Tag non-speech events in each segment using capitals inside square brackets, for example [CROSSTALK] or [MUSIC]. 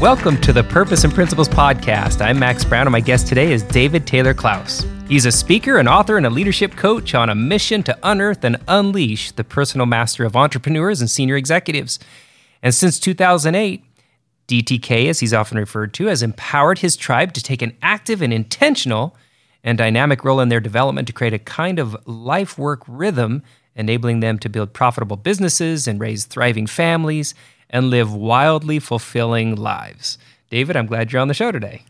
Welcome to the Purpose and Principles Podcast. I'm Max Brown, and my guest today is David Taylor Klaus. He's a speaker, an author, and a leadership coach on a mission to unearth and unleash the personal master of entrepreneurs and senior executives. And since 2008, DTK, as he's often referred to, has empowered his tribe to take an active and intentional and dynamic role in their development to create a kind of life work rhythm, enabling them to build profitable businesses and raise thriving families and live wildly fulfilling lives. David, I'm glad you're on the show today.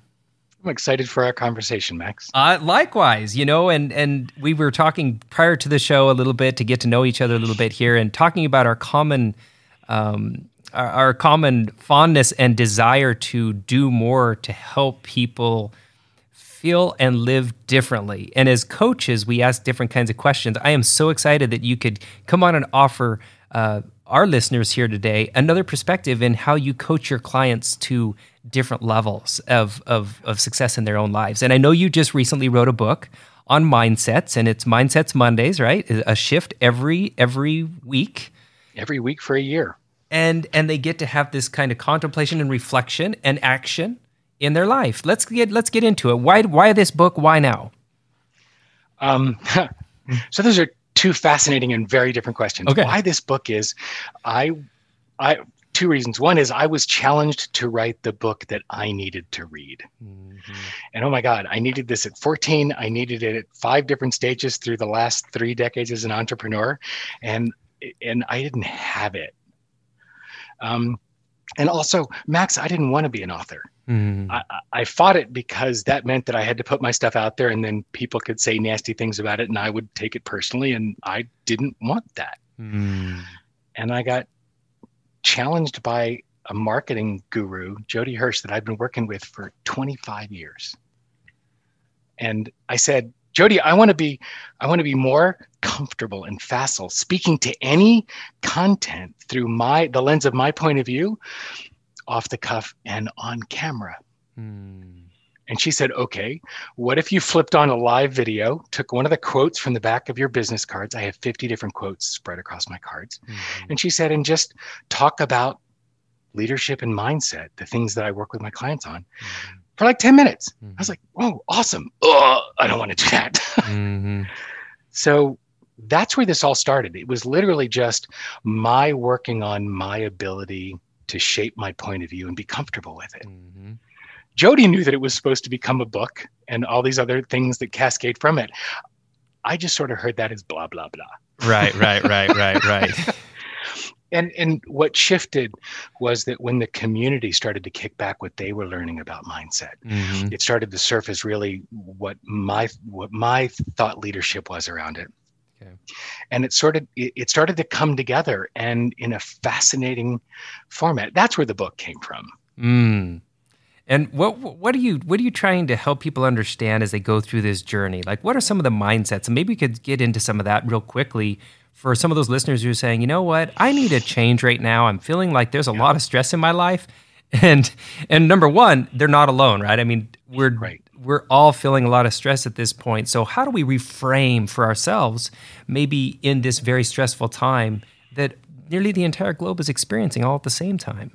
I'm excited for our conversation, Max. Uh, likewise, you know, and and we were talking prior to the show a little bit to get to know each other a little bit here, and talking about our common, um, our, our common fondness and desire to do more to help people feel and live differently. And as coaches, we ask different kinds of questions. I am so excited that you could come on and offer uh, our listeners here today another perspective in how you coach your clients to different levels of, of, of success in their own lives. And I know you just recently wrote a book on mindsets and it's mindsets mondays right? A shift every every week. Every week for a year. And and they get to have this kind of contemplation and reflection and action in their life. Let's get let's get into it. Why why this book? Why now? Um [LAUGHS] so those are two fascinating and very different questions. Okay. Why this book is, I, I two reasons. One is I was challenged to write the book that I needed to read. Mm-hmm. And oh my God, I needed this at 14. I needed it at five different stages through the last three decades as an entrepreneur. And and I didn't have it. Um, and also, Max, I didn't want to be an author. Mm. I, I, fought it because that meant that I had to put my stuff out there and then people could say nasty things about it and I would take it personally. And I didn't want that. Mm. And I got challenged by a marketing guru, Jody Hirsch, that I've been working with for 25 years. And I said, Jody, I want to be, I want to be more comfortable and facile speaking to any content through my the lens of my point of view off the cuff and on camera. Hmm. And she said, okay, what if you flipped on a live video, took one of the quotes from the back of your business cards? I have 50 different quotes spread across my cards. Mm-hmm. And she said, and just talk about leadership and mindset, the things that I work with my clients on mm-hmm. for like 10 minutes. Mm-hmm. I was like, oh, awesome. Ugh, I don't want to do that. [LAUGHS] Mm-hmm. so that's where this all started. It was literally just my working on my ability to shape my point of view and be comfortable with it. Mm-hmm. Jody knew that it was supposed to become a book and all these other things that cascade from it. I just sort of heard that as blah blah blah. Right, right, right, right, right. [LAUGHS] [LAUGHS] and and what shifted was that when the community started to kick back what they were learning about mindset, mm-hmm. it started to surface really what my what my thought leadership was around it. Okay. And it sort of it started to come together and in a fascinating format. That's where the book came from. Mm. And what what are you what are you trying to help people understand as they go through this journey? Like what are some of the mindsets? And maybe we could get into some of that real quickly for some of those listeners who are saying, you know what, I need a change right now. I'm feeling like there's a yeah. lot of stress in my life. [LAUGHS] And and number one, they're not alone, right? I mean, we're right we're all feeling a lot of stress at this point. So, how do we reframe for ourselves, maybe in this very stressful time that nearly the entire globe is experiencing all at the same time?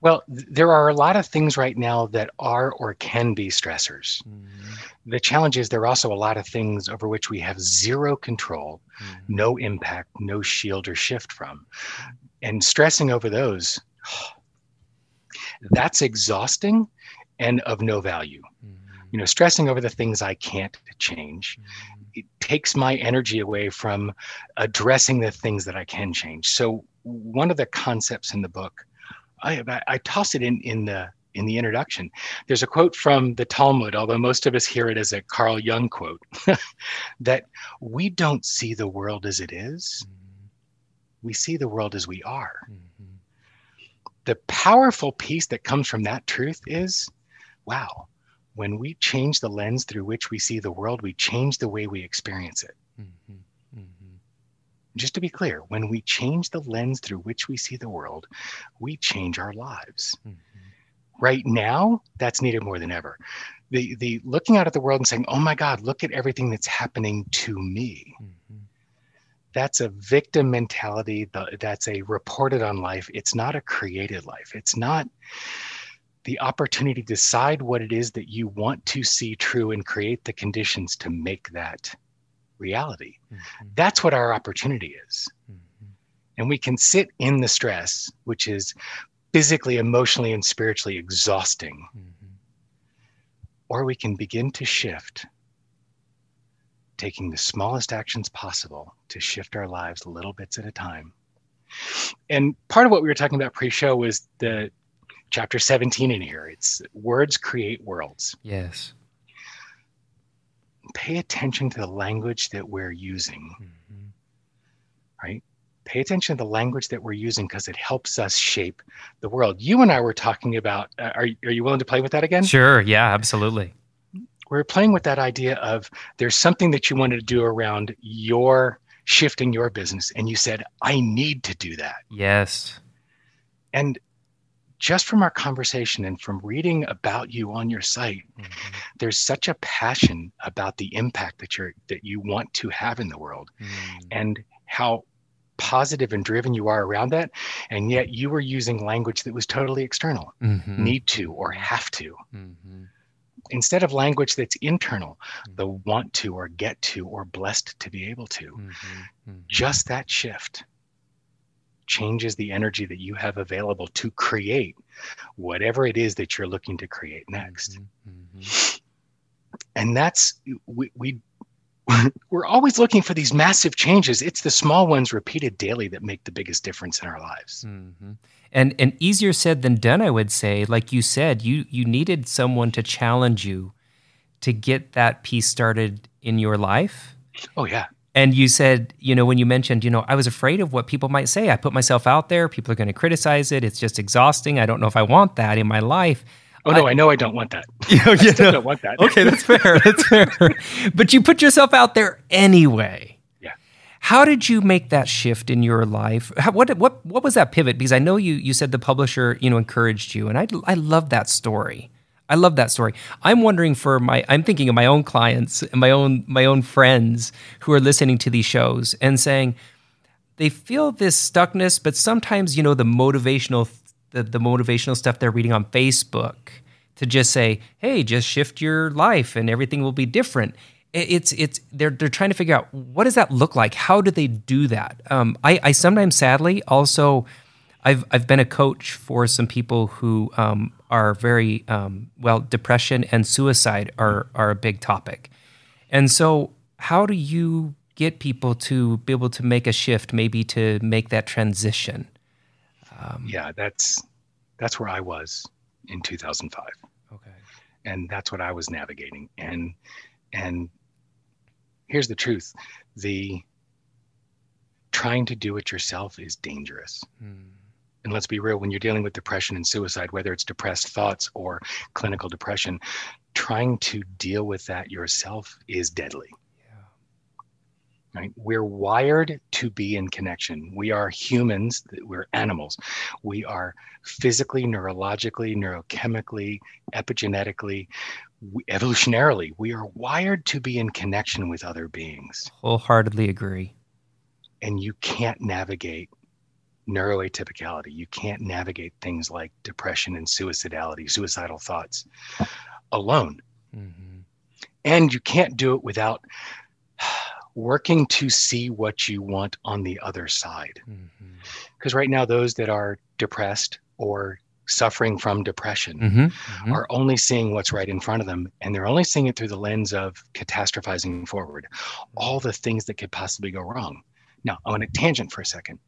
Well, there are a lot of things right now that are or can be stressors. Mm-hmm. The challenge is there are also a lot of things over which we have zero control, mm-hmm. no impact, no shield or shift from. And stressing over those, [SIGHS] that's exhausting and of no value. Mm-hmm you know stressing over the things i can't change mm-hmm. it takes my energy away from addressing the things that i can change so one of the concepts in the book i i, toss it in in the in the introduction there's a quote from the talmud although most of us hear it as a carl jung quote [LAUGHS] that we don't see the world as it is mm-hmm. we see the world as we are mm-hmm. the powerful piece that comes from that truth is wow when we change the lens through which we see the world, we change the way we experience it. Mm-hmm. Mm-hmm. Just to be clear, when we change the lens through which we see the world, we change our lives. Mm-hmm. Right now, that's needed more than ever. The, the looking out at the world and saying, oh my God, look at everything that's happening to me. Mm-hmm. That's a victim mentality. That's a reported on life. It's not a created life. It's not the opportunity to decide what it is that you want to see true and create the conditions to make that reality. Mm-hmm. That's what our opportunity is. Mm-hmm. And we can sit in the stress, which is physically, emotionally, and spiritually exhausting. Mm-hmm. Or we can begin to shift, taking the smallest actions possible to shift our lives little bits at a time. And part of what we were talking about pre show was the chapter 17 in here. It's words create worlds. Yes. Pay attention to the language that we're using, mm-hmm. right? Pay attention to the language that we're using because it helps us shape the world. You and I were talking about, uh, are, are you willing to play with that again? Sure. Yeah, absolutely. We're playing with that idea of there's something that you wanted to do around your shifting your business. And you said, I need to do that. Yes. And just from our conversation and from reading about you on your site, mm-hmm. there's such a passion about the impact that you're that you want to have in the world mm-hmm. and how positive and driven you are around that. And yet you were using language that was totally external, mm-hmm. need to or have to. Mm-hmm. Instead of language that's internal, mm-hmm. the want to or get to or blessed to be able to. Mm-hmm. Just that shift changes the energy that you have available to create whatever it is that you're looking to create next. Mm-hmm. mm-hmm. And that's we, we [LAUGHS] we're always looking for these massive changes. It's the small ones repeated daily that make the biggest difference in our lives. Mm-hmm. And and easier said than done, I would say. Like you said, you you needed someone to challenge you to get that piece started in your life. Oh yeah. And you said, you know, when you mentioned, you know, I was afraid of what people might say. I put myself out there. People are going to criticize it. It's just exhausting. I don't know if I want that in my life. Oh no, I, I know I don't want that. [LAUGHS] You know, I still don't want that. okay, that's fair. That's fair. [LAUGHS] but you put yourself out there anyway. Yeah. How did you make that shift in your life? How, what what what was that pivot? Because I know you you said the publisher you know encouraged you, and I I love that story. I love that story. I'm wondering for my I'm thinking of my own clients and my own my own friends who are listening to these shows and saying they feel this stuckness, but sometimes you know the motivational the, the motivational stuff they're reading on Facebook to just say, "Hey, just shift your life and everything will be different." It's it's they're they're trying to figure out what does that look like. How do they do that? Um, I I sometimes sadly also I've I've been a coach for some people who um, are very um, well. Depression and suicide are are a big topic, and so how do you get people to be able to make a shift, maybe to make that transition? Um, yeah, that's that's where I was in 2005. Okay, and that's what I was navigating, and and here's the truth: the trying to do it yourself is dangerous. Mm and let's be real, when you're dealing with depression and suicide, whether it's depressed thoughts or clinical depression, trying to deal with that yourself is deadly. Right? We're wired to be in connection. We are humans, we're animals. We are physically, neurologically, neurochemically, epigenetically, evolutionarily, we are wired to be in connection with other beings. Wholeheartedly agree. And you can't navigate neuroatypicality. You can't navigate things like depression and suicidality, suicidal thoughts alone. Mm-hmm. And you can't do it without working to see what you want on the other side. Because mm-hmm. right now, those that are depressed or suffering from depression mm-hmm. Mm-hmm. are only seeing what's right in front of them and they're only seeing it through the lens of catastrophizing forward all the things that could possibly go wrong now i want to tangent for a second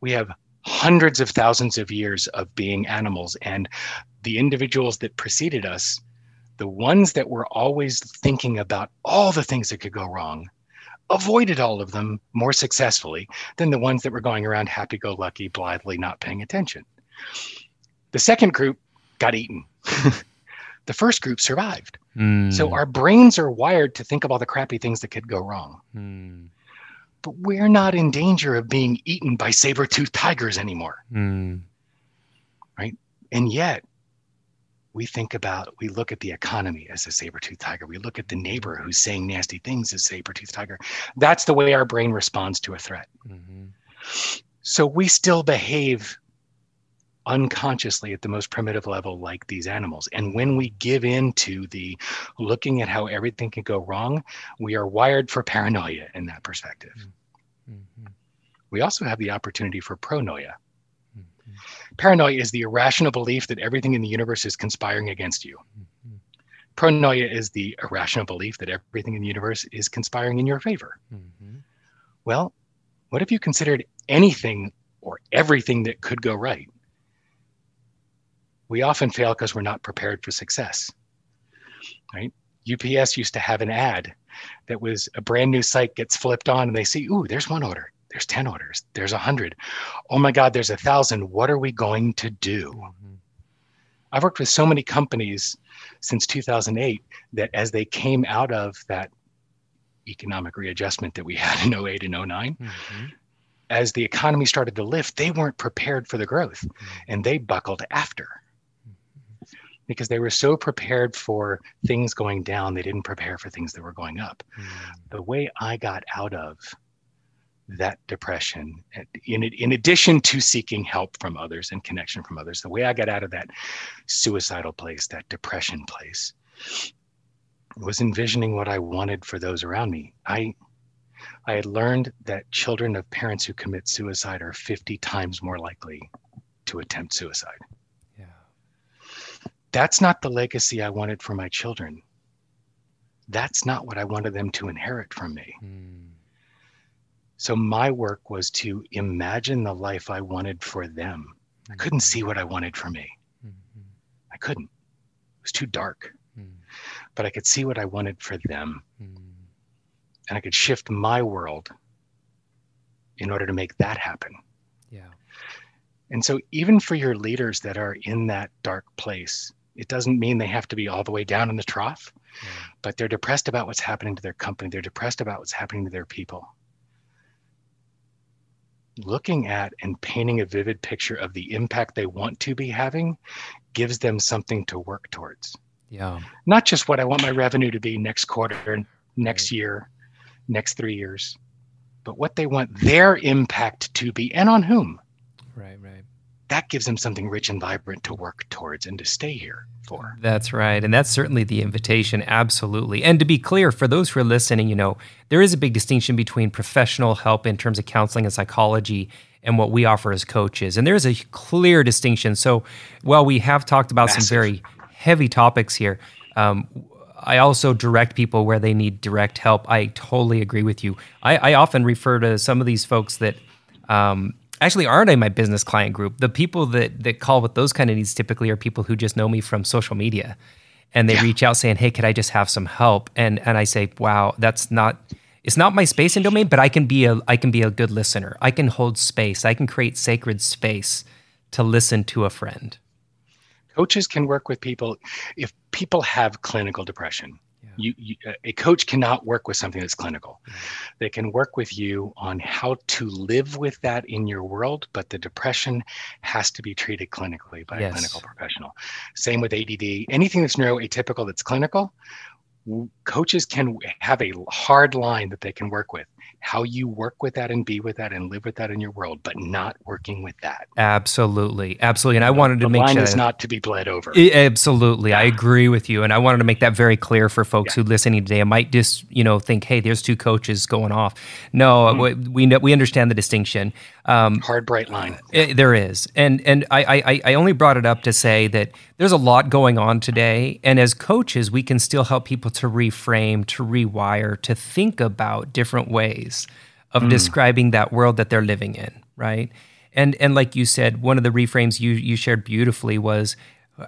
we have hundreds of thousands of years of being animals and the individuals that preceded us the ones that were always thinking about all the things that could go wrong avoided all of them more successfully than the ones that were going around happy go lucky blithely not paying attention. The second group got eaten. [LAUGHS] The first group survived. Mm. so our brains are wired to think of all the crappy things that could go wrong. Mm but we're not in danger of being eaten by saber-toothed tigers anymore. Mm. Right? And yet, we think about, we look at the economy as a saber-toothed tiger. We look at the neighbor who's saying nasty things as saber-toothed tiger. That's the way our brain responds to a threat. Mm-hmm. So we still behave unconsciously at the most primitive level like these animals. And when we give in to the looking at how everything can go wrong, we are wired for paranoia in that perspective. Mm-hmm. We also have the opportunity for pronoia. Mm-hmm. Paranoia is the irrational belief that everything in the universe is conspiring against you. Mm-hmm. Pronoia is the irrational belief that everything in the universe is conspiring in your favor. Mm-hmm. Well, what if you considered anything or everything that could go right? We often fail because we're not prepared for success. Right? UPS used to have an ad that was a brand new site gets flipped on and they see, ooh, there's one order. There's 10 orders. There's a hundred. Oh my God, there's a thousand. What are we going to do? Mm-hmm. I've worked with so many companies since 2008 that as they came out of that economic readjustment that we had in 08 and 9 mm-hmm. as the economy started to lift, they weren't prepared for the growth mm-hmm. and they buckled after because they were so prepared for things going down, they didn't prepare for things that were going up. Mm. The way I got out of that depression, in, in addition to seeking help from others and connection from others, the way I got out of that suicidal place, that depression place, was envisioning what I wanted for those around me. I I had learned that children of parents who commit suicide are 50 times more likely to attempt suicide that's not the legacy I wanted for my children. That's not what I wanted them to inherit from me. Mm. So my work was to imagine the life I wanted for them. I couldn't see what I wanted for me. Mm-hmm. I couldn't. It was too dark. Mm. But I could see what I wanted for them. Mm. And I could shift my world in order to make that happen. Yeah. And so even for your leaders that are in that dark place, it doesn't mean they have to be all the way down in the trough, yeah. but they're depressed about what's happening to their company. They're depressed about what's happening to their people. Looking at and painting a vivid picture of the impact they want to be having gives them something to work towards. Yeah. Not just what I want my revenue to be next quarter, next right. year, next three years, but what they want their impact to be and on whom. Right, right that gives them something rich and vibrant to work towards and to stay here for. That's right. And that's certainly the invitation. Absolutely. And to be clear, for those who are listening, you know, there is a big distinction between professional help in terms of counseling and psychology and what we offer as coaches. And there's a clear distinction. So while we have talked about Massive. some very heavy topics here, um, I also direct people where they need direct help. I totally agree with you. I, I often refer to some of these folks that um, actually aren't in my business client group. The people that that call with those kind of needs typically are people who just know me from social media, and they yeah. reach out saying, "Hey, could I just have some help?" And and I say, "Wow, that's not." It's not my space and domain, but I can be a I can be a good listener. I can hold space. I can create sacred space to listen to a friend. Coaches can work with people if people have clinical depression you, you, uh, a coach cannot work with something that's clinical. Mm-hmm. They can work with you on how to live with that in your world, but the depression has to be treated clinically by yes. a clinical professional. Same with ADD. Anything that's neuroatypical that's clinical, coaches can have a hard line that they can work with how you work with that and be with that and live with that in your world, but not working with that. Absolutely, absolutely. And I wanted to the make line sure is not to be bled over. absolutely, I agree with you, and I wanted to make that very clear for folks yeah. who listening today. I might just you know think, hey, there's two coaches going off. No, mm-hmm. we we understand the distinction. Um, Hard bright line. It, there is, and and I, I I only brought it up to say that there's a lot going on today, and as coaches, we can still help people to reframe, to rewire, to think about different ways of mm. describing that world that they're living in, right? And and like you said, one of the reframes you you shared beautifully was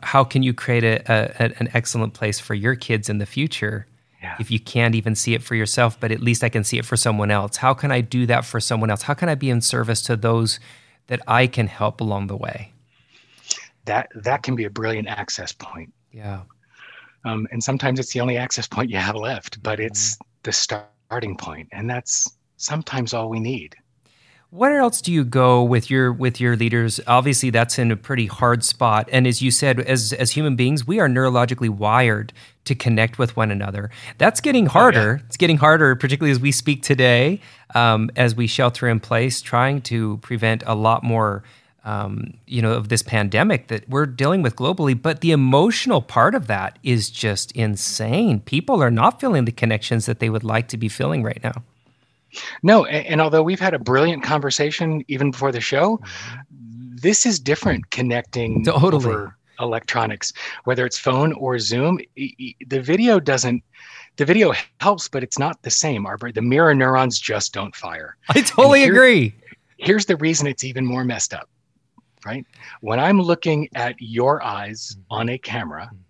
how can you create a, a an excellent place for your kids in the future yeah. if you can't even see it for yourself, but at least I can see it for someone else. How can I do that for someone else? How can I be in service to those that I can help along the way? That that can be a brilliant access point. Yeah. Um, and sometimes it's the only access point you have left, but it's mm-hmm. the starting point, and that's sometimes all we need. Where else do you go with your with your leaders? Obviously, that's in a pretty hard spot. And as you said, as as human beings, we are neurologically wired to connect with one another. That's getting harder. Oh, yeah. It's getting harder, particularly as we speak today, um, as we shelter in place, trying to prevent a lot more um, you know, of this pandemic that we're dealing with globally. But the emotional part of that is just insane. People are not feeling the connections that they would like to be feeling right now. No, and, and although we've had a brilliant conversation even before the show, mm-hmm. this is different connecting totally. over electronics, whether it's phone or Zoom. The video doesn't the video helps, but it's not the same. Our the mirror neurons just don't fire. I totally here, agree. Here's the reason it's even more messed up right? When I'm looking at your eyes mm-hmm. on a camera, mm-hmm.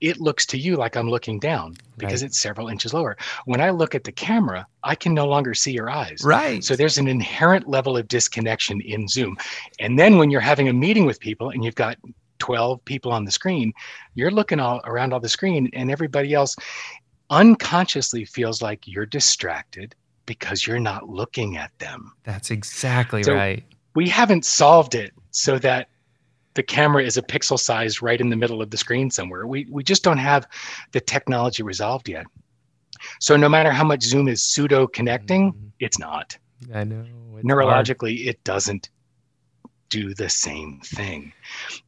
It looks to you like I'm looking down because right. it's several inches lower. When I look at the camera, I can no longer see your eyes. Right. So there's an inherent level of disconnection in Zoom. And then when you're having a meeting with people and you've got 12 people on the screen, you're looking all around all the screen and everybody else unconsciously feels like you're distracted because you're not looking at them. That's exactly so right. We haven't solved it so that the camera is a pixel size right in the middle of the screen somewhere. We, we just don't have the technology resolved yet. So no matter how much Zoom is pseudo connecting, mm-hmm. it's not. I know. Neurologically, hard. it doesn't do the same thing.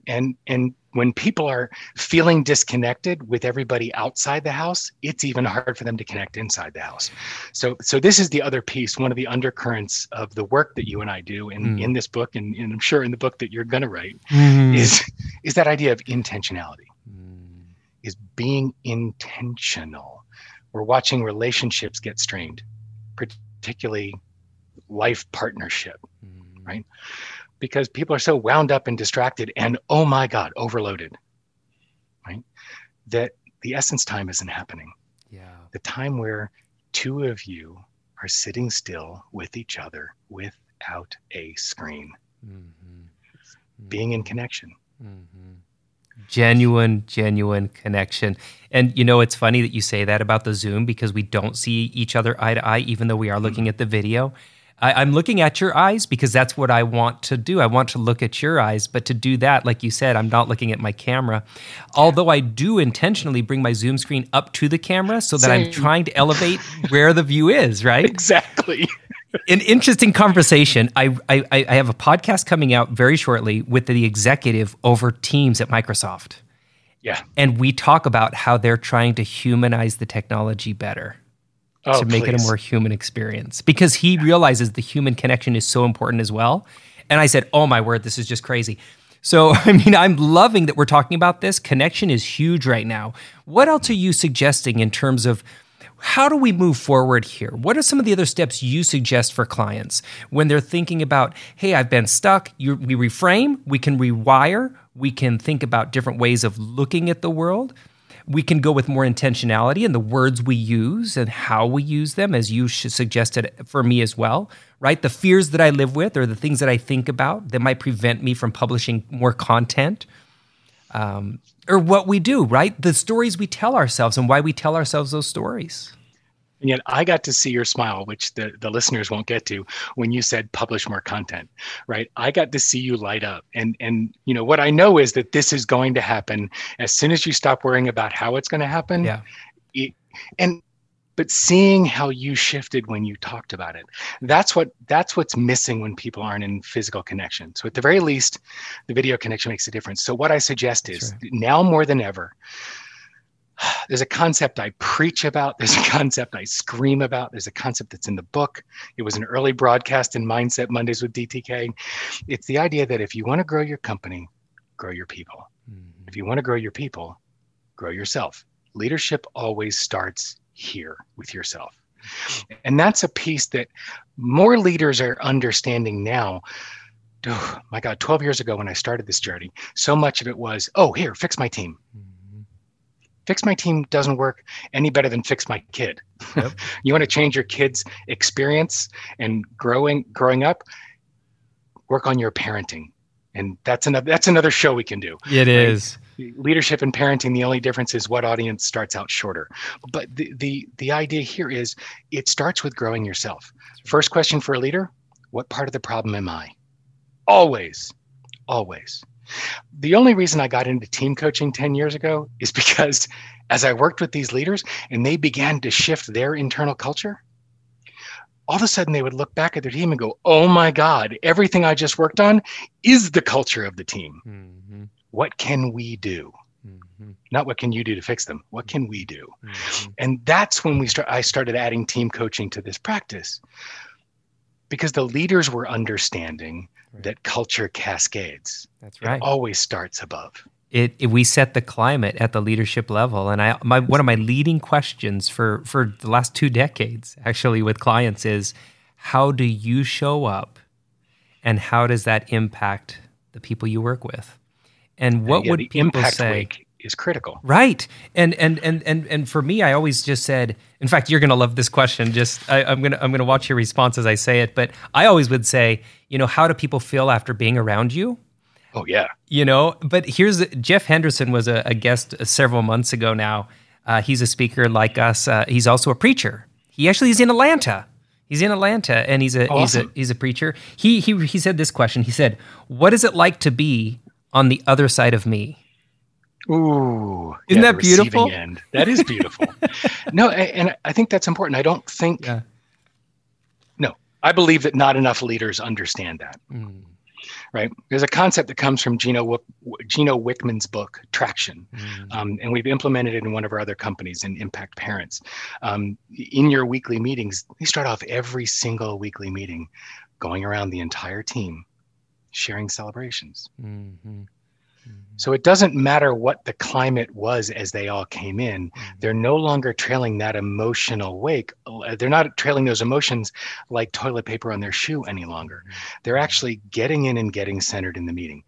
And and when people are feeling disconnected with everybody outside the house, it's even hard for them to connect inside the house. So, so this is the other piece, one of the undercurrents of the work that you and I do in, mm. in this book, and, and, I'm sure in the book that you're going to write, mm. is is that idea of intentionality, mm. is being intentional. We're watching relationships get strained, particularly life partnership, mm. right? Because people are so wound up and distracted and oh my god overloaded right that the essence time isn't happening yeah the time where two of you are sitting still with each other without a screen mm-hmm. Mm-hmm. being in connection mm-hmm. genuine genuine connection and you know it's funny that you say that about the zoom because we don't see each other eye to eye even though we are looking mm-hmm. at the video I, am looking at your eyes because that's what I want to do. I want to look at your eyes, but to do that, like you said, I'm not looking at my camera. Although I do intentionally bring my Zoom screen up to the camera so that Same. I'm trying to elevate where the view is, [LAUGHS] right? Exactly. An interesting conversation. I, I, I have a podcast coming out very shortly with the executive over Teams at Microsoft. Yeah. And we talk about how they're trying to humanize the technology better oh, to make please. it a more human experience because he realizes the human connection is so important as well. And I said, "Oh my word, this is just crazy." So, [LAUGHS] I mean, I'm loving that we're talking about this. Connection is huge right now. What else are you suggesting in terms of how do we move forward here? What are some of the other steps you suggest for clients when they're thinking about, hey, I've been stuck? You, we reframe, we can rewire, we can think about different ways of looking at the world we can go with more intentionality in the words we use and how we use them, as you suggested for me as well, right? The fears that I live with or the things that I think about that might prevent me from publishing more content. Um, or what we do, right? The stories we tell ourselves and why we tell ourselves those stories. And yet I got to see your smile, which the, the listeners won't get to when you said publish more content, right? I got to see you light up. And and you know what I know is that this is going to happen as soon as you stop worrying about how it's going to happen. Yeah. It, and but seeing how you shifted when you talked about it that's what that's what's missing when people aren't in physical connection so at the very least the video connection makes a difference so what i suggest is right. now more than ever there's a concept I preach about. There's a concept I scream about. There's a concept that's in the book. It was an early broadcast in Mindset Mondays with DTK. It's the idea that if you want to grow your company, grow your people. Mm-hmm. If you want to grow your people, grow yourself. Leadership always starts here with yourself. And that's a piece that more leaders are understanding now. Oh, my God, 12 years ago when I started this journey, so much of it was, oh, here, fix my team. Mm-hmm fix my team doesn't work any better than fix my kid. Yep. [LAUGHS] you want to change your kid's experience and growing growing up, work on your parenting. And that's another that's another show we can do. It is Leadership and parenting, the only difference is what audience starts out shorter. But the the the idea here is it starts with growing yourself. First question for a leader, what part of the problem am I? Always. Always. The only reason I got into team coaching 10 years ago is because [LAUGHS] as I worked with these leaders and they began to shift their internal culture, all of a sudden they would look back at their team and go, "Oh my God, everything I just worked on is the culture of the team. Mm-hmm. What can we do?" Mm-hmm. Not what can you do to fix them. What can we do? Mm-hmm. And that's when we start. I started adding team coaching to this practice because the leaders were understanding right. that culture cascades. That's right. It always starts above. It, it, we set the climate at the leadership level and i my one of my leading questions for for the last two decades actually with clients is how do you show up and how does that impact the people you work with and what yeah, would people impact say week is critical. Right. And and and and and for me i always just said in fact you're gonna love this question. Just I, i'm gonna i'm gonna watch your response as i say it. But i always would say you know how do people feel after being around you? Oh yeah. You know but here's jeff henderson was a, a guest several months ago now. Uh, he's a speaker like us. Uh, he's also a preacher. He actually is in atlanta. He's in Atlanta and he's a awesome. he's a he's a preacher. He he he said this question. He said, "What is it like to be on the other side of me?" Ooh, isn't yeah, that beautiful? End. That is beautiful. [LAUGHS] no, and I think that's important. I don't think. Yeah. No, I believe that not enough leaders understand that. Mm. Right? There's a concept that comes from Gino Gino Wickman's book Traction, mm. um, and we've implemented it in one of our other companies in Impact Parents. Um, in your weekly meetings, you start off every single weekly meeting going around the entire team, sharing celebrations. Mm-hmm so it doesn't matter what the climate was as they all came in. Mm-hmm. They're no longer trailing that emotional wake. They're not trailing those emotions like toilet paper on their shoe any longer. Mm-hmm. They're actually getting in and getting centered in the meeting.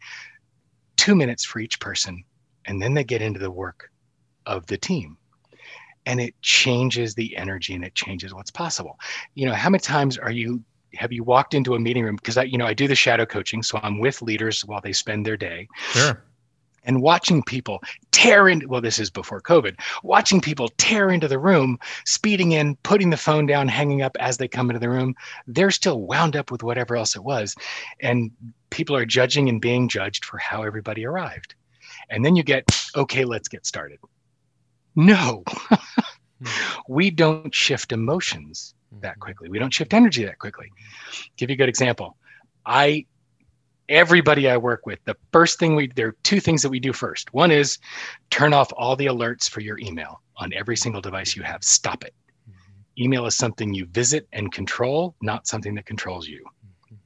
Two minutes for each person, and then they get into the work of the team. And it changes the energy and it changes what's possible. You know, how many times are you have you walked into a meeting room because I, you know, I do the shadow coaching, so I'm with leaders while they spend their day. Sure. And watching people tear into, well, this is before COVID, watching people tear into the room, speeding in, putting the phone down, hanging up as they come into the room, they're still wound up with whatever else it was. And people are judging and being judged for how everybody arrived. And then you get, okay, let's get started. No, [LAUGHS] hmm. we don't shift emotions that quickly. We don't shift energy that quickly. Give you a good example. I everybody I work with, the first thing we there are two things that we do first. One is turn off all the alerts for your email on every single device you have. Stop it. Mm-hmm. Email is something you visit and control, not something that controls you. Mm-hmm.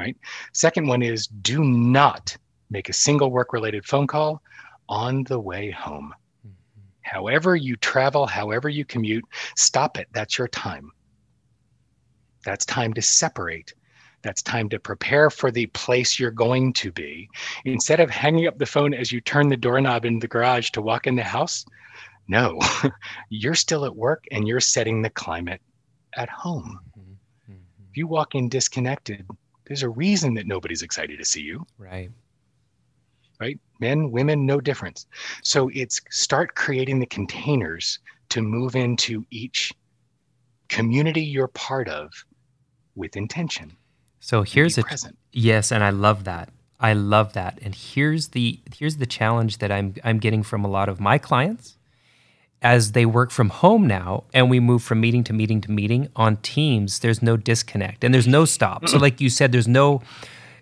Right? Second one is do not make a single work related phone call on the way home. Mm-hmm. However you travel, however you commute, stop it. That's your time. That's time to separate. That's time to prepare for the place you're going to be. Instead of hanging up the phone as you turn the doorknob in the garage to walk in the house, no, [LAUGHS] you're still at work and you're setting the climate at home. Mm-hmm. Mm-hmm. If you walk in disconnected, there's a reason that nobody's excited to see you. Right. Right? Men, women, no difference. So it's start creating the containers to move into each community you're part of with intention. So here's a present. yes, and I love that. I love that. And here's the here's the challenge that I'm I'm getting from a lot of my clients as they work from home now and we move from meeting to meeting to meeting on teams there's no disconnect and there's no stop so like you said there's no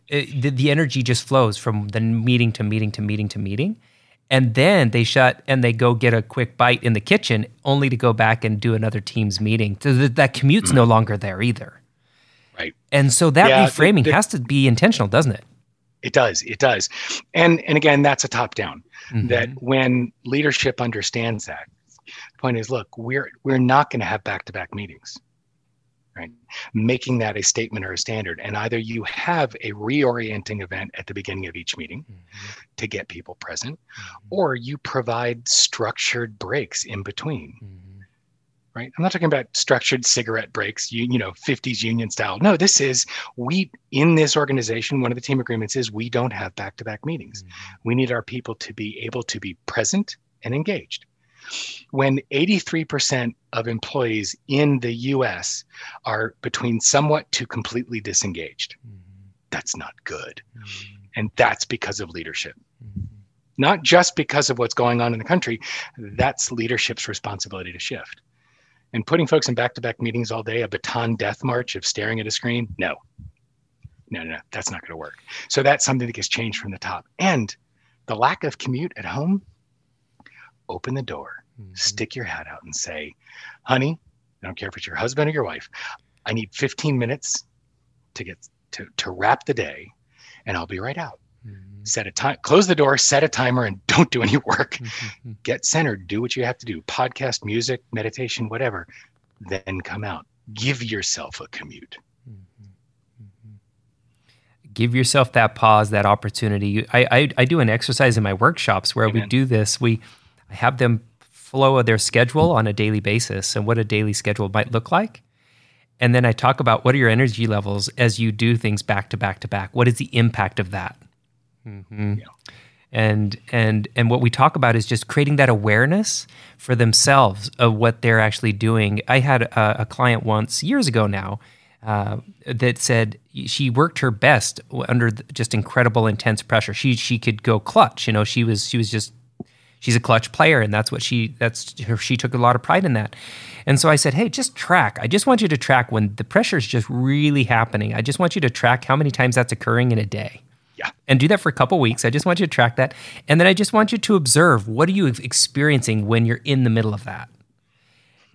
it, uh, the, the energy just flows from the meeting to meeting to meeting to meeting and then they shut and they go get a quick bite in the kitchen only to go back and do another team's meeting so that, that commute's mm. no longer there either Right. And so that yeah, reframing has to be intentional, doesn't it? It does. It does. And and again, that's a top down. Mm-hmm. That when leadership understands that, the point is, look, we're we're not going to have back to back meetings. Right. Making that a statement or a standard. And either you have a reorienting event at the beginning of each meeting mm-hmm. to get people present, mm-hmm. or you provide structured breaks in between. Right? I'm not talking about structured cigarette breaks, you, you know, 50s union style. No, this is we in this organization, one of the team agreements is we don't have back to back meetings. Mm-hmm. We need our people to be able to be present and engaged. When 83% of employees in the US are between somewhat to completely disengaged, mm-hmm. that's not good. Mm-hmm. And that's because of leadership. Mm-hmm. Not just because of what's going on in the country, that's leadership's responsibility to shift And putting folks in back to back meetings all day, a Bataan death march of staring at a screen, no. No, no, no, that's not going to work. So that's something that gets changed from the top. And the lack of commute at home, open the door, mm-hmm. stick your hat out and say, honey, I don't care if it's your husband or your wife, I need 15 minutes to get to, to wrap the day and I'll be right out. Mm-hmm. Set a time, close the door, set a timer, and [LAUGHS] don't do any work. Mm-hmm. Get centered, do what you have to do podcast, music, meditation, whatever. Then come out. Give yourself a commute. Mm-hmm. Give yourself that pause, that opportunity. I, I, I do an exercise in my workshops where Amen. we do this. We I have them flow of their schedule on a daily basis and what a daily schedule might look like. And then I talk about what are your energy levels as you do things back to back to back. What is the impact of that? Mm-hmm. Yeah. And and and what we talk about is just creating that awareness for themselves of what they're actually doing. I had a, a client once years ago now uh, that said she worked her best under just incredible intense pressure. She she could go clutch. You know, she was she was just she's a clutch player, and that's what she that's her, she took a lot of pride in that. And so I said, hey, just track. I just want you to track when the pressure is just really happening. I just want you to track how many times that's occurring in a day. Yeah. And do that for a couple weeks. I just want you to track that. And then I just want you to observe what are you experiencing when you're in the middle of that.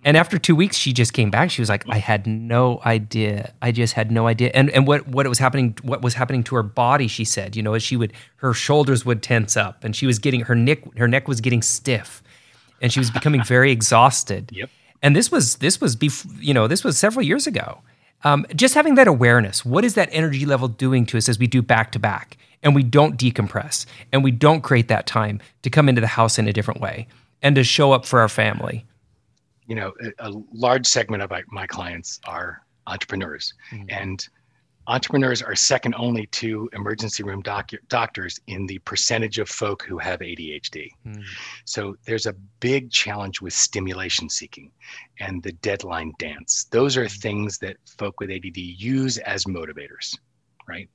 And after two weeks, she just came back. She was like, I had no idea. I just had no idea. And and what what was happening, what was happening to her body, she said, you know, as she would her shoulders would tense up and she was getting her neck, her neck was getting stiff and she was becoming very exhausted. [LAUGHS] Yep. And this was this was bef- you know, this was several years ago. Um, just having that awareness, what is that energy level doing to us as we do back to back and we don't decompress and we don't create that time to come into the house in a different way and to show up for our family? You know, a, a large segment of my clients are entrepreneurs. Mm-hmm. And entrepreneurs are second only to emergency room doc- doctors in the percentage of folk who have ADHD. Mm. So there's a big challenge with stimulation seeking and the deadline dance. Those are hmm. things that folk with ADD use as motivators right?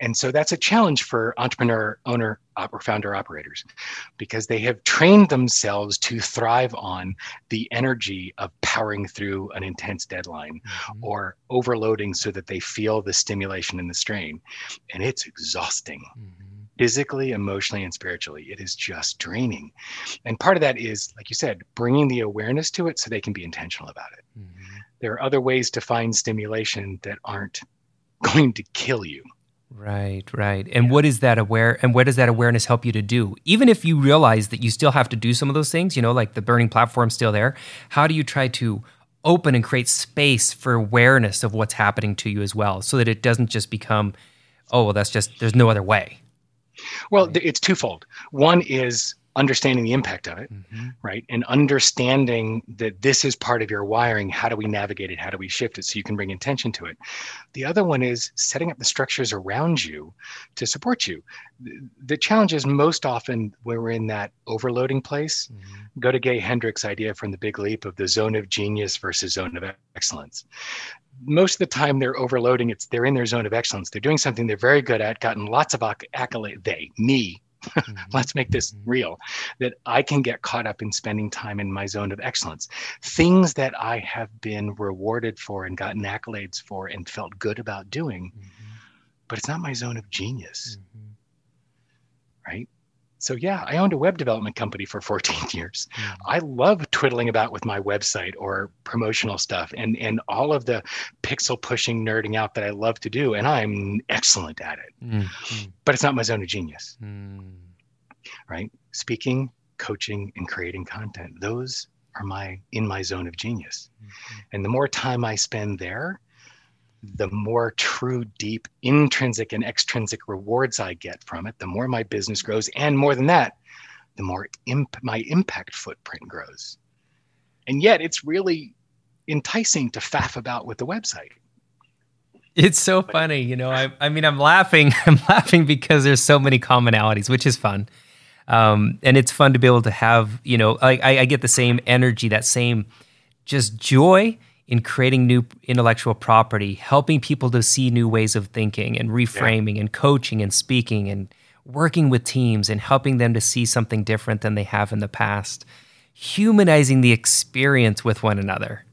And so that's a challenge for entrepreneur, owner, or founder operators because they have trained themselves to thrive on the energy of powering through an intense deadline mm-hmm. or overloading so that they feel the stimulation and the strain. And it's exhausting. Mm-hmm physically, emotionally, and spiritually. It is just draining. And part of that is, like you said, bringing the awareness to it so they can be intentional about it. Mm-hmm. There are other ways to find stimulation that aren't going to kill you. Right, right. And what is that aware and what does that awareness help you to do? Even if you realize that you still have to do some of those things, you know, like the burning platform still there, how do you try to open and create space for awareness of what's happening to you as well so that it doesn't just become oh, well that's just there's no other way. Well, right. it's twofold. One is understanding the impact of it, mm-hmm. right? And understanding that this is part of your wiring. How do we navigate it? How do we shift it so you can bring intention to it? The other one is setting up the structures around you to support you. The challenge is most often when we're in that overloading place, mm-hmm. go to Gay Hendricks' idea from the big leap of the zone of genius versus zone of excellence most of the time they're overloading it's they're in their zone of excellence they're doing something they're very good at gotten lots of accolade they me. [LAUGHS] let's make this mm-hmm. real that I can get caught up in spending time in my zone of excellence. Things that I have been rewarded for and gotten accolades for and felt good about doing, mm-hmm. but it's not my zone of genius. Mm-hmm. Right? So yeah, I owned a web development company for 14 [LAUGHS] years. Mm. I love twiddling about with my website or promotional stuff and and all of the pixel pushing nerding out that I love to do and I'm excellent at it. Mm. But it's not my zone of genius. Mm. Right? Speaking, coaching and creating content. Those are my in my zone of genius. Mm-hmm. And the more time I spend there, the more true, deep, intrinsic and extrinsic rewards I get from it, the more my business grows. And more than that, the more imp- my impact footprint grows. And yet, it's really enticing to faff about with the website. It's so funny, you know. I, I mean, I'm laughing. [LAUGHS] I'm laughing because there's so many commonalities, which is fun, um, and it's fun to be able to have. You know, I, I get the same energy, that same just joy in creating new intellectual property, helping people to see new ways of thinking and reframing yeah. and coaching and speaking and working with teams and helping them to see something different than they have in the past, humanizing the experience with one another.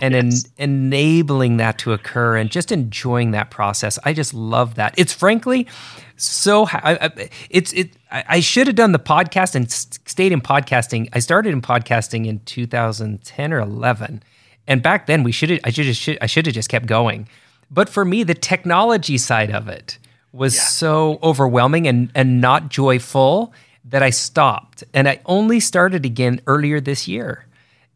and yes. en- enabling that to occur and just enjoying that process. I just love that. It's frankly so. I, I, it's it. I, I should have done the podcast and stayed in podcasting. I started in podcasting in 2010 or 11, and back then we should. I should have. I should have just kept going. But for me, the technology side of it was yeah. so overwhelming and and not joyful that I stopped. And I only started again earlier this year.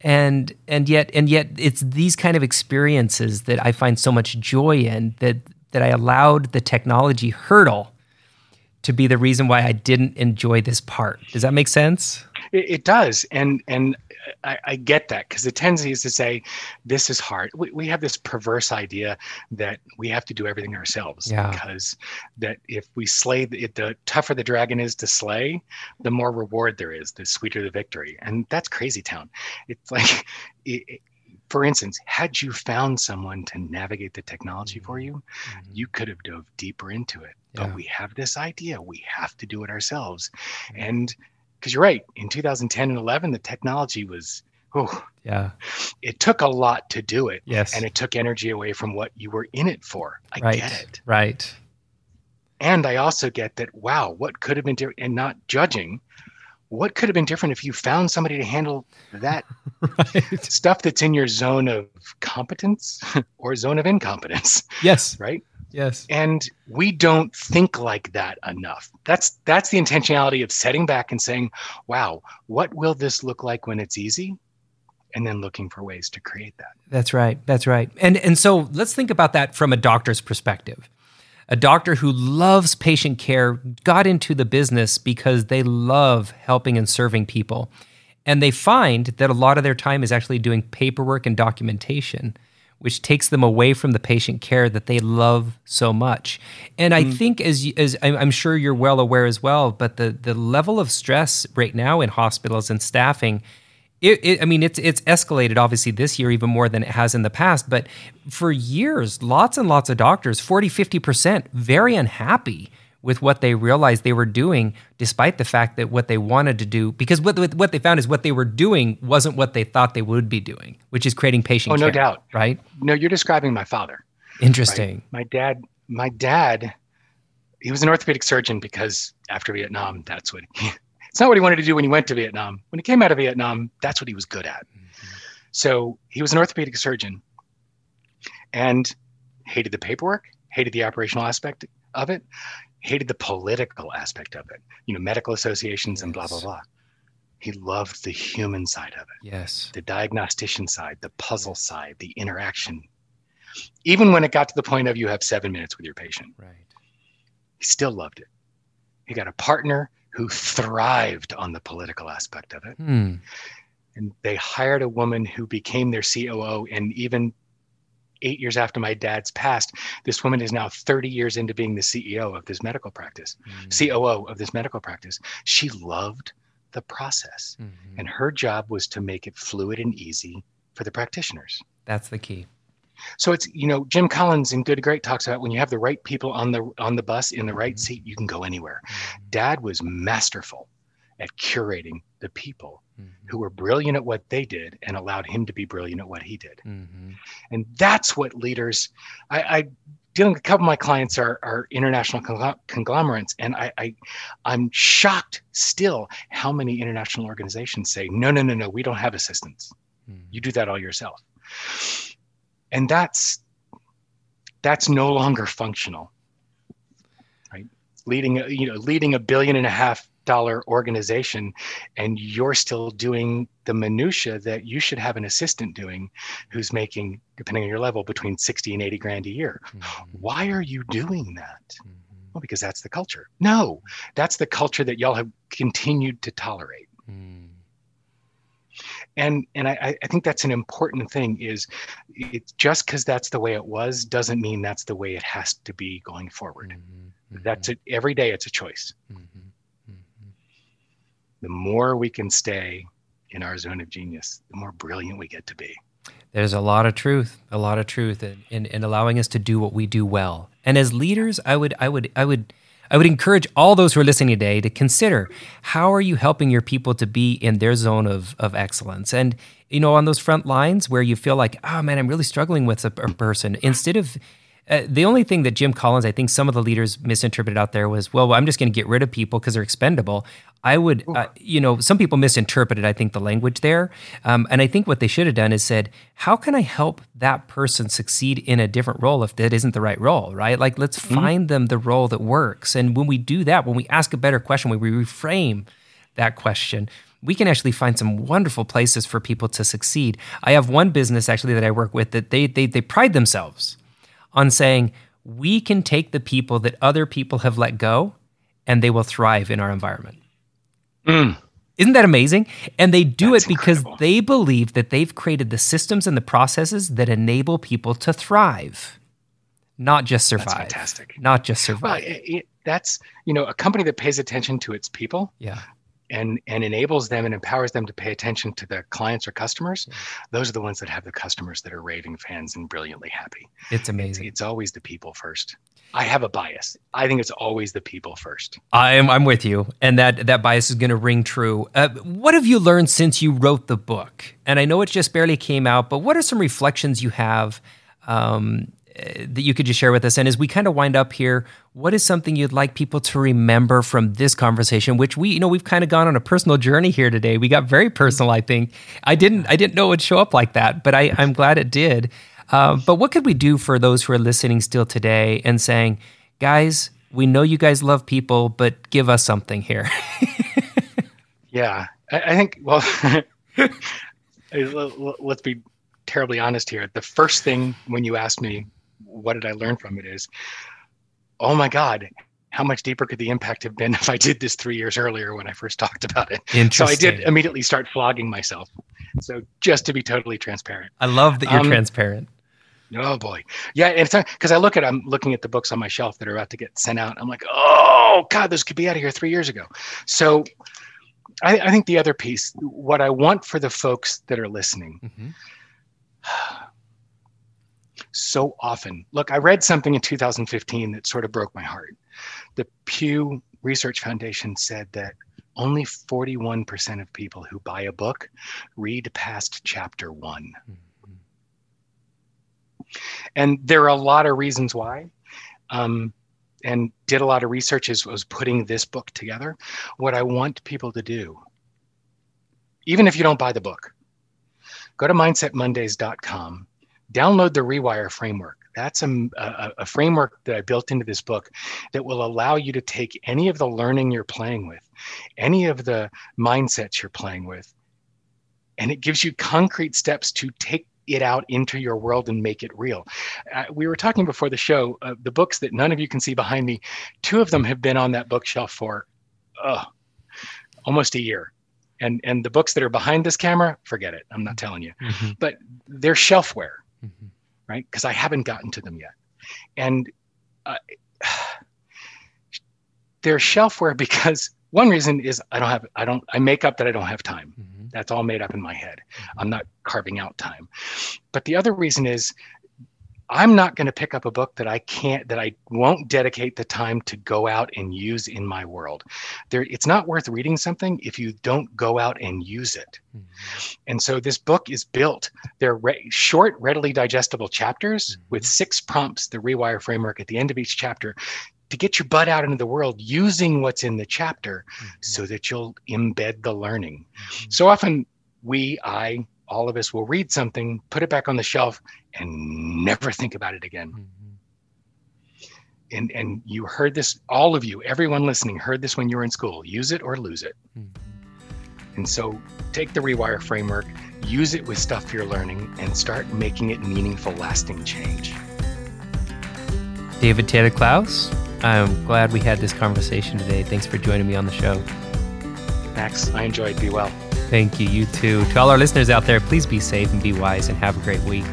And and yet and yet it's these kind of experiences that I find so much joy in that that I allowed the technology hurdle to be the reason why I didn't enjoy this part. Does that make sense? It, it does, and and I, I get that because the tendency is to say this is hard. We, we have this perverse idea that we have to do everything ourselves yeah. because that if we slay the, the tougher the dragon is to slay, the more reward there is, the sweeter the victory, and that's crazy town. It's [LAUGHS] like. It, for instance, had you found someone to navigate the technology for mm-hmm. you, mm-hmm. you could have dove deeper into it. Yeah. But we have this idea we have to do it ourselves. Mm-hmm. And because you're right, in 2010 and 11, the technology was, oh, yeah, it took a lot to do it. Yes. And it took energy away from what you were in it for. I right. get it. Right. And I also get that, wow, what could have been different, and not judging, what could have been different if you found somebody to handle that [LAUGHS] right. stuff that's in your zone of competence [LAUGHS] or zone of incompetence? Yes. Right. Yes. And we don't think like that enough. That's that's the intentionality of setting back and saying, "Wow, what will this look like when it's easy?" and then looking for ways to create that. That's right. That's right. And and so let's think about that from a doctor's perspective. A doctor who loves patient care got into the business because they love helping and serving people. And they find that a lot of their time is actually doing paperwork and documentation which takes them away from the patient care that they love so much. And I mm. think, as as I'm sure you're well aware as well, but the the level of stress right now in hospitals and staffing. It, it, I mean, it's it's escalated obviously this year even more than it has in the past. But for years, lots and lots of doctors, 40, 50%, very unhappy with what they realized they were doing, despite the fact that what they wanted to do, because what what they found is what they were doing wasn't what they thought they would be doing, which is creating patient. Oh, care, no doubt. Right? No, you're describing my father. Interesting. Right? My dad. My dad. He was an orthopedic surgeon because after Vietnam, that's what. He, [LAUGHS] it's not what he wanted to do when he went to Vietnam. When he came out of Vietnam, that's what he was good at. Mm-hmm. So he was an orthopedic surgeon, and hated the paperwork, hated the operational aspect of it hated the political aspect of it, you know, medical associations yes. and blah, blah, blah. He loved the human side of it. Yes. The diagnostician side, the puzzle side, the interaction. Even when it got to the point of you have seven minutes with your patient. Right. He still loved it. He got a partner who thrived on the political aspect of it. Hmm. And they hired a woman who became their COO and even eight years after my dad's passed, this woman is now 30 years into being the CEO of this medical practice, mm-hmm. COO of this medical practice. She loved the process, mm-hmm. and her job was to make it fluid and easy for the practitioners. That's the key. So it's you know Jim Collins in Good to Great talks about when you have the right people on the on the bus in the right mm-hmm. seat, you can go anywhere. Mm-hmm. Dad was masterful at curating the people mm-hmm. who were brilliant at what they did and allowed him to be brilliant at what he did. Mm-hmm. And that's what leaders, I, I dealing with a couple of my clients are, are international conglomerates and I, I i'm shocked still how many international organizations say no no no no we don't have assistants mm-hmm. you do that all yourself and that's that's no longer functional right leading you know leading a billion and a half dollar organization and you're still doing the minutia that you should have an assistant doing who's making depending on your level between 60 and 80 grand a year mm-hmm. why are you doing that mm-hmm. well because that's the culture no that's the culture that y'all have continued to tolerate mm. and and I, I think that's an important thing is it's just because that's the way it was doesn't mean that's the way it has to be going forward mm-hmm. that's it every day it's a choice mm-hmm the more we can stay in our zone of genius, the more brilliant we get to be. There's a lot of truth, a lot of truth in, in, in allowing us to do what we do well. And as leaders, I would, I would, I would, I would encourage all those who are listening today to consider how are you helping your people to be in their zone of, of excellence? And, you know, on those front lines where you feel like, oh man, I'm really struggling with a, person, instead of uh, the only thing that Jim Collins, I think some of the leaders misinterpreted out there was, well, I'm just going to get rid of people because they're expendable. I would, uh, you know, some people misinterpreted, I think, the language there. Um, and I think what they should have done is said, how can I help that person succeed in a different role if that isn't the right role, right? Like, let's mm-hmm. find them the role that works. And when we do that, when we ask a better question, when we reframe that question, we can actually find some wonderful places for people to succeed. I have one business actually that I work with that they, they, they pride themselves on saying, we can take the people that other people have let go and they will thrive in our environment. Mm. Isn't that amazing? And they do That's it because incredible. they believe that they've created the systems and the processes that enable people to thrive, not just survive. That's fantastic. Not just survive. Well, it, it, that's you know a company that pays attention to its people. Yeah and and enables them and empowers them to pay attention to their clients or customers those are the ones that have the customers that are raving fans and brilliantly happy. It's amazing. it's, it's, always the people first. I have a bias. I think it's always the people first. I'm, I'm with you and that that bias is going to ring true. Uh, what have you learned since you wrote the book? And i know it just barely came out but what are some reflections you have um, that you could just share with us? And as we kind of wind up here, what is something you'd like people to remember from this conversation? Which we, you know, we've kind of gone on a personal journey here today. We got very personal. I think I didn't, I didn't know it would show up like that, but I, I'm glad it did. Uh, but what could we do for those who are listening still today and saying, guys, we know you guys love people, but give us something here. [LAUGHS] yeah, I, I think. Well, [LAUGHS] let's be terribly honest here. The first thing when you asked me what did I learn from it is, oh my God, how much deeper could the impact have been [LAUGHS] if I did this three years earlier when I first talked about it? So I did immediately start flogging myself. So just to be totally transparent. I love that you're um, transparent. Oh boy, yeah, and it's because I look at I'm looking at the books on my shelf that are about to get sent out. I'm like, oh God, this could be out of here three years ago. So I, I think the other piece, what I want for the folks that are listening. Mm-hmm [SIGHS] so often. Look, I read something in 2015 that sort of broke my heart. The Pew Research Foundation said that only 41% of people who buy a book read past chapter one. Mm-hmm. And there are a lot of reasons why. Um, and did a lot of research as was putting this book together. What I want people to do, even if you don't buy the book, go to mindsetmondays.com download the Rewire framework. That's a, a, a, framework that I built into this book that will allow you to take any of the learning you're playing with, any of the mindsets you're playing with, and it gives you concrete steps to take it out into your world and make it real. Uh, we were talking before the show, uh, the books that none of you can see behind me, two of them have been on that bookshelf for uh, almost a year and and the books that are behind this camera forget it i'm not telling you mm-hmm. but they're shelfware mm-hmm. right? Because I haven't gotten to them yet. And uh, [SIGHS] they're shelfware because [LAUGHS] one reason is I don't have, I don't, I make up that I don't have time. Mm-hmm. That's all made up in my head. Mm-hmm. I'm not carving out time. But the other reason is I'm not going to pick up a book that I can't, that I won't dedicate the time to go out and use in my world. There, it's not worth reading something if you don't go out and use it. Mm-hmm. And so this book is built. They're re- short, readily digestible chapters mm-hmm. with six prompts, the Rewire framework at the end of each chapter to get your butt out into the world using what's in the chapter mm-hmm. so that you'll embed the learning. Mm-hmm. So often we, I, all of us will read something, put it back on the shelf, and never think about it again. Mm-hmm. And and you heard this, all of you, everyone listening, heard this when you were in school. Use it or lose it. Mm-hmm. And so take the rewire framework, use it with stuff you're learning, and start making it meaningful, lasting change. David Taylor Klaus, I'm glad we had this conversation today. Thanks for joining me on the show. Max, I enjoyed. Be well. Thank you. You too. To all our listeners out there, please be safe and be wise and have a great week.